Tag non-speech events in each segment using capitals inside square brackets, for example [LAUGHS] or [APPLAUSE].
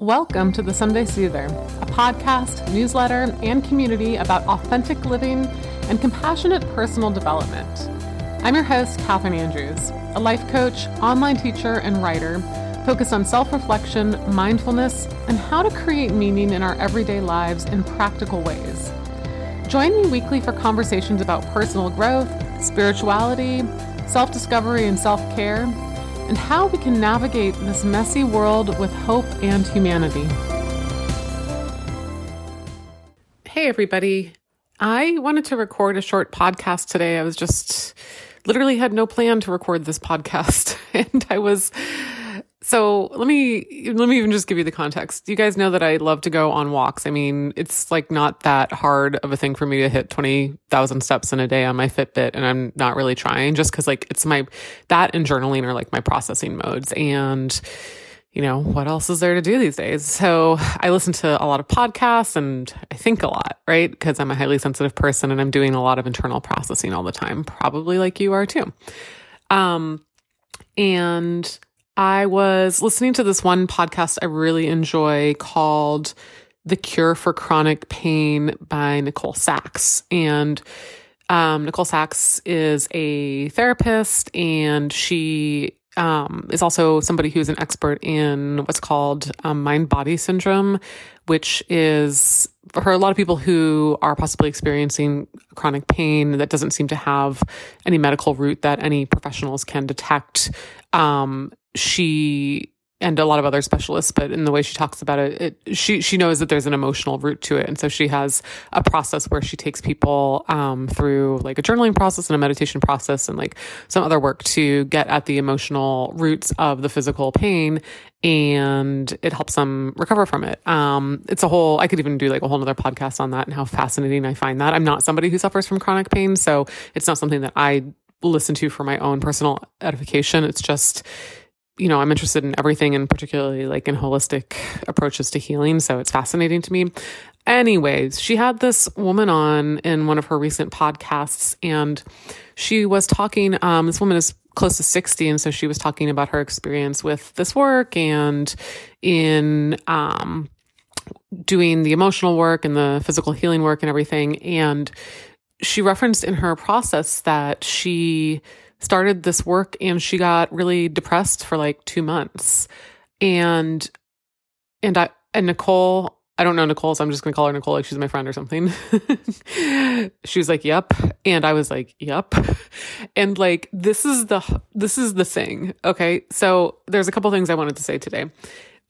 Welcome to the Sunday Soother, a podcast, newsletter, and community about authentic living and compassionate personal development. I'm your host, Catherine Andrews, a life coach, online teacher, and writer focused on self reflection, mindfulness, and how to create meaning in our everyday lives in practical ways. Join me weekly for conversations about personal growth, spirituality, self discovery, and self care and how we can navigate this messy world with hope and humanity. Hey, everybody. I wanted to record a short podcast today. I was just literally had no plan to record this [LAUGHS] podcast. And I was so let me let me even just give you the context. You guys know that I love to go on walks. I mean, it's like not that hard of a thing for me to hit 20,000 steps in a day on my Fitbit and I'm not really trying just cuz like it's my that and journaling are like my processing modes and you know, what else is there to do these days? So I listen to a lot of podcasts and I think a lot, right? Because I'm a highly sensitive person and I'm doing a lot of internal processing all the time, probably like you are too. Um, and I was listening to this one podcast I really enjoy called The Cure for Chronic Pain by Nicole Sachs. And um, Nicole Sachs is a therapist and she um, is also somebody who's an expert in what's called um, mind body syndrome, which is for a lot of people who are possibly experiencing chronic pain that doesn't seem to have any medical root that any professionals can detect. Um, she and a lot of other specialists, but in the way she talks about it, it, she she knows that there's an emotional root to it, and so she has a process where she takes people um, through like a journaling process and a meditation process and like some other work to get at the emotional roots of the physical pain, and it helps them recover from it. Um, it's a whole. I could even do like a whole other podcast on that and how fascinating I find that. I'm not somebody who suffers from chronic pain, so it's not something that I listen to for my own personal edification. It's just you know, I'm interested in everything and particularly like in holistic approaches to healing. So it's fascinating to me. Anyways, she had this woman on in one of her recent podcasts and she was talking, um, this woman is close to 60. And so she was talking about her experience with this work and in, um, doing the emotional work and the physical healing work and everything. And she referenced in her process that she, started this work and she got really depressed for like two months. And and I and Nicole, I don't know Nicole, so I'm just gonna call her Nicole like she's my friend or something. [LAUGHS] she was like, Yep. And I was like, Yep. And like this is the this is the thing. Okay. So there's a couple things I wanted to say today.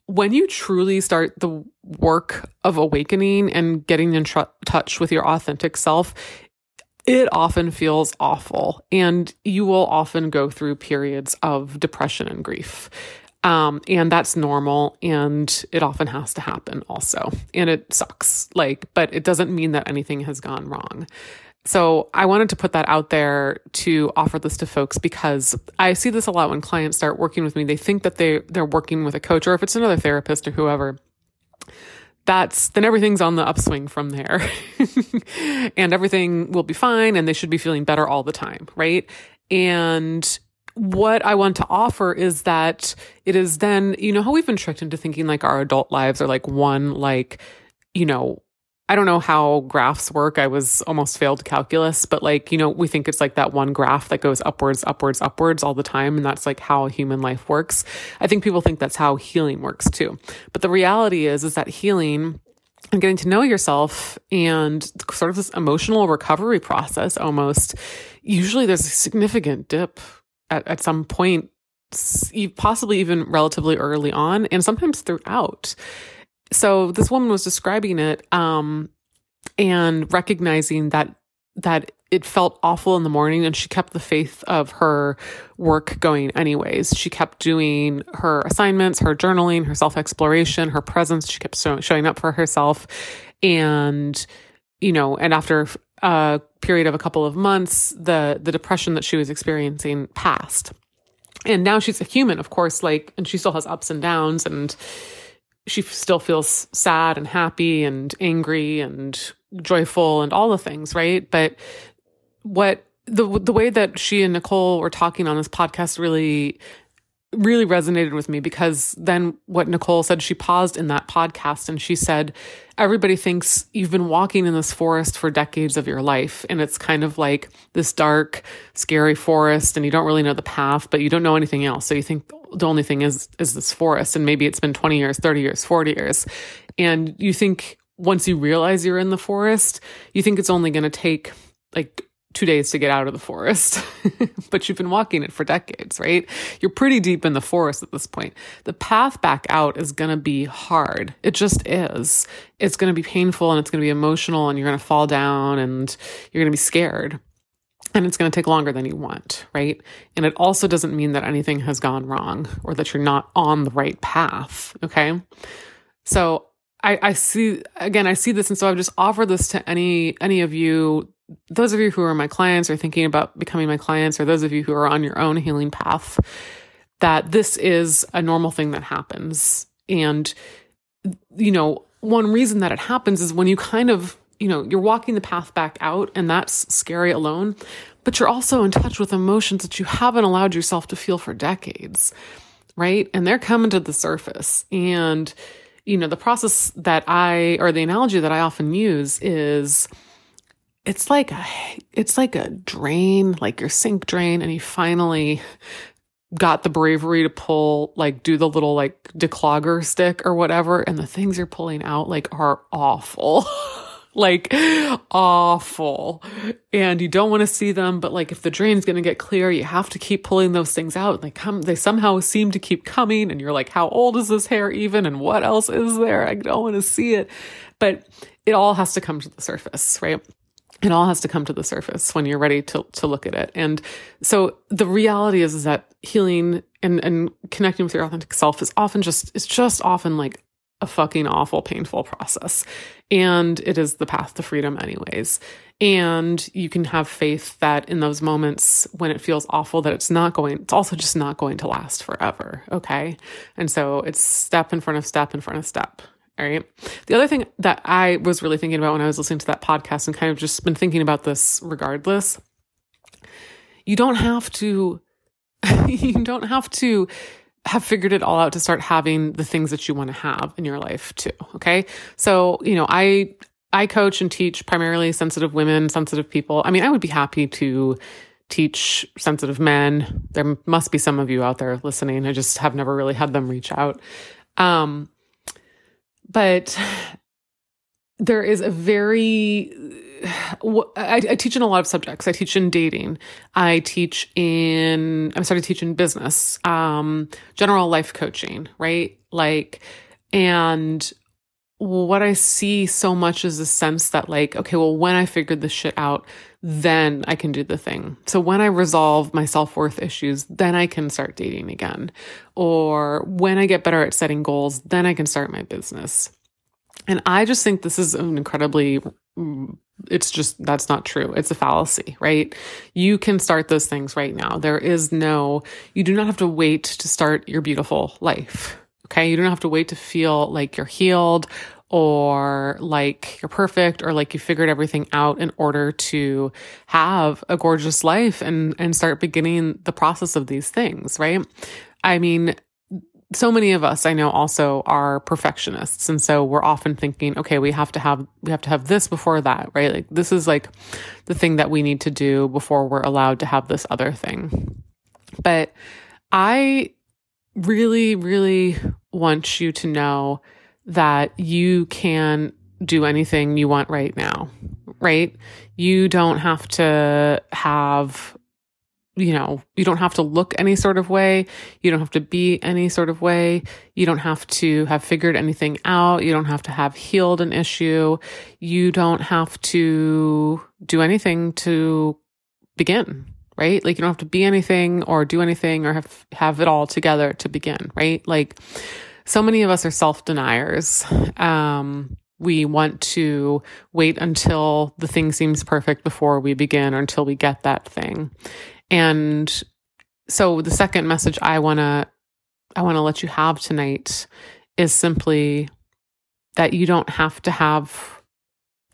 When you truly start the work of awakening and getting in tr- touch with your authentic self, it often feels awful and you will often go through periods of depression and grief. Um, and that's normal and it often has to happen also. And it sucks, like, but it doesn't mean that anything has gone wrong. So I wanted to put that out there to offer this to folks because I see this a lot when clients start working with me. They think that they they're working with a coach or if it's another therapist or whoever that's then everything's on the upswing from there. [LAUGHS] and everything will be fine and they should be feeling better all the time, right? And what I want to offer is that it is then, you know, how we've been tricked into thinking like our adult lives are like one, like, you know, I don't know how graphs work. I was almost failed calculus, but like, you know, we think it's like that one graph that goes upwards, upwards, upwards all the time. And that's like how human life works. I think people think that's how healing works too. But the reality is, is that healing and getting to know yourself and sort of this emotional recovery process almost, usually there's a significant dip at, at some point, possibly even relatively early on and sometimes throughout so this woman was describing it um, and recognizing that that it felt awful in the morning and she kept the faith of her work going anyways. She kept doing her assignments her journaling her self-exploration her presence. She kept show- showing up for herself. And you know and after a period of a couple of months the the depression that she was experiencing passed. And now she's a human of course like and she still has ups and downs and she still feels sad and happy and angry and joyful and all the things, right? But what the the way that she and Nicole were talking on this podcast really really resonated with me because then what Nicole said, she paused in that podcast and she said, Everybody thinks you've been walking in this forest for decades of your life. And it's kind of like this dark, scary forest, and you don't really know the path, but you don't know anything else. So you think the only thing is is this forest. And maybe it's been 20 years, 30 years, 40 years. And you think once you realize you're in the forest, you think it's only going to take like two days to get out of the forest, [LAUGHS] but you've been walking it for decades, right? You're pretty deep in the forest at this point. The path back out is going to be hard. It just is. It's going to be painful and it's going to be emotional and you're going to fall down and you're going to be scared. And it's going to take longer than you want, right? And it also doesn't mean that anything has gone wrong or that you're not on the right path, okay? So I, I see again, I see this, and so I've just offered this to any any of you those of you who are my clients or thinking about becoming my clients, or those of you who are on your own healing path, that this is a normal thing that happens. And, you know, one reason that it happens is when you kind of, you know, you're walking the path back out, and that's scary alone, but you're also in touch with emotions that you haven't allowed yourself to feel for decades, right? And they're coming to the surface. And, you know, the process that I, or the analogy that I often use is, it's like a it's like a drain, like your sink drain, and you finally got the bravery to pull like do the little like declogger stick or whatever, and the things you're pulling out like are awful. [LAUGHS] like awful. And you don't want to see them, but like if the drain's going to get clear, you have to keep pulling those things out. And They come, they somehow seem to keep coming. And you're like, how old is this hair even? And what else is there? I don't want to see it. But it all has to come to the surface, right? it all has to come to the surface when you're ready to to look at it. And so the reality is, is that healing and and connecting with your authentic self is often just it's just often like a fucking awful painful process. And it is the path to freedom anyways. And you can have faith that in those moments when it feels awful that it's not going it's also just not going to last forever, okay? And so it's step in front of step in front of step. All right. The other thing that I was really thinking about when I was listening to that podcast and kind of just been thinking about this regardless, you don't have to, [LAUGHS] you don't have to have figured it all out to start having the things that you want to have in your life too. Okay. So, you know, I, I coach and teach primarily sensitive women, sensitive people. I mean, I would be happy to teach sensitive men. There must be some of you out there listening. I just have never really had them reach out. Um, but there is a very I, I, teach in a lot of subjects. I teach in dating. I teach in. I'm starting to teach in business, um, general life coaching, right? Like, and what I see so much is a sense that, like, okay, well, when I figured this shit out, then I can do the thing. So when I resolve my self worth issues, then I can start dating again. Or when I get better at setting goals, then I can start my business. And I just think this is an incredibly, it's just, that's not true. It's a fallacy, right? You can start those things right now. There is no, you do not have to wait to start your beautiful life. Okay. You don't have to wait to feel like you're healed or like you're perfect or like you figured everything out in order to have a gorgeous life and and start beginning the process of these things, right? I mean, so many of us I know also are perfectionists. And so we're often thinking okay we have to have we have to have this before that right? Like this is like the thing that we need to do before we're allowed to have this other thing. But I really really want you to know that you can do anything you want right now, right? You don't have to have, you know, you don't have to look any sort of way. You don't have to be any sort of way. You don't have to have figured anything out. You don't have to have healed an issue. You don't have to do anything to begin, right? Like you don't have to be anything or do anything or have, have it all together to begin, right? Like, so many of us are self deniers. Um, we want to wait until the thing seems perfect before we begin or until we get that thing. And so the second message I want to I want to let you have tonight is simply that you don't have to have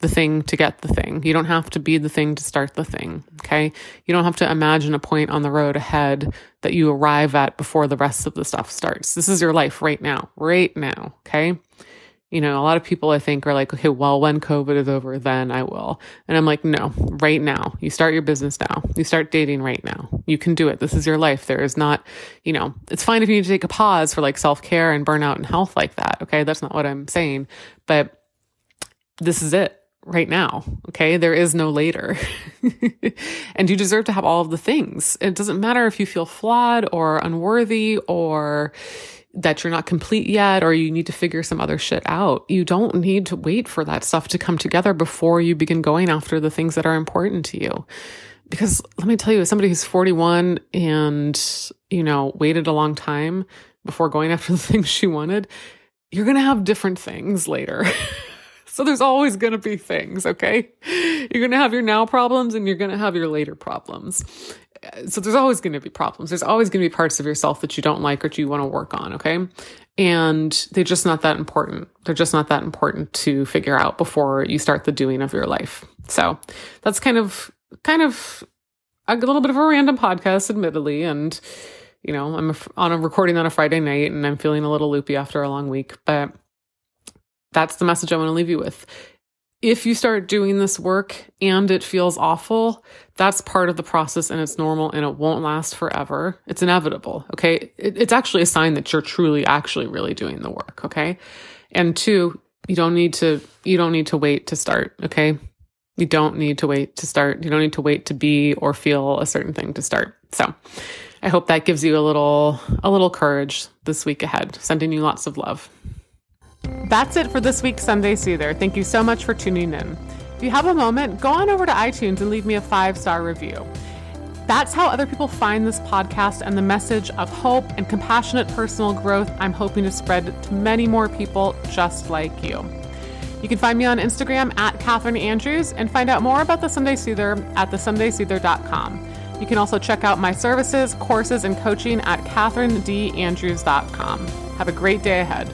the thing to get the thing. You don't have to be the thing to start the thing. Okay. You don't have to imagine a point on the road ahead that you arrive at before the rest of the stuff starts. This is your life right now, right now. Okay. You know, a lot of people I think are like, okay, well, when COVID is over, then I will. And I'm like, no, right now. You start your business now. You start dating right now. You can do it. This is your life. There is not, you know, it's fine if you need to take a pause for like self care and burnout and health like that. Okay. That's not what I'm saying. But this is it right now. Okay. There is no later. [LAUGHS] and you deserve to have all of the things. It doesn't matter if you feel flawed or unworthy or that you're not complete yet or you need to figure some other shit out. You don't need to wait for that stuff to come together before you begin going after the things that are important to you. Because let me tell you, as somebody who's 41 and, you know, waited a long time before going after [LAUGHS] the things she wanted, you're going to have different things later. [LAUGHS] So there's always going to be things, okay? You're going to have your now problems and you're going to have your later problems. So there's always going to be problems. There's always going to be parts of yourself that you don't like or do you want to work on, okay? And they're just not that important. They're just not that important to figure out before you start the doing of your life. So that's kind of, kind of a little bit of a random podcast, admittedly. And, you know, I'm on a recording on a Friday night and I'm feeling a little loopy after a long week, but that's the message I want to leave you with. If you start doing this work and it feels awful, that's part of the process and it's normal and it won't last forever. It's inevitable. Okay. It, it's actually a sign that you're truly actually really doing the work. Okay. And two, you don't need to, you don't need to wait to start. Okay. You don't need to wait to start. You don't need to wait to be or feel a certain thing to start. So I hope that gives you a little, a little courage this week ahead. Sending you lots of love. That's it for this week's Sunday Soother. Thank you so much for tuning in. If you have a moment, go on over to iTunes and leave me a five star review. That's how other people find this podcast and the message of hope and compassionate personal growth I'm hoping to spread to many more people just like you. You can find me on Instagram at Catherine Andrews and find out more about the Sunday Soother at thesundaysoother.com. You can also check out my services, courses, and coaching at catherinedandrews.com. Have a great day ahead.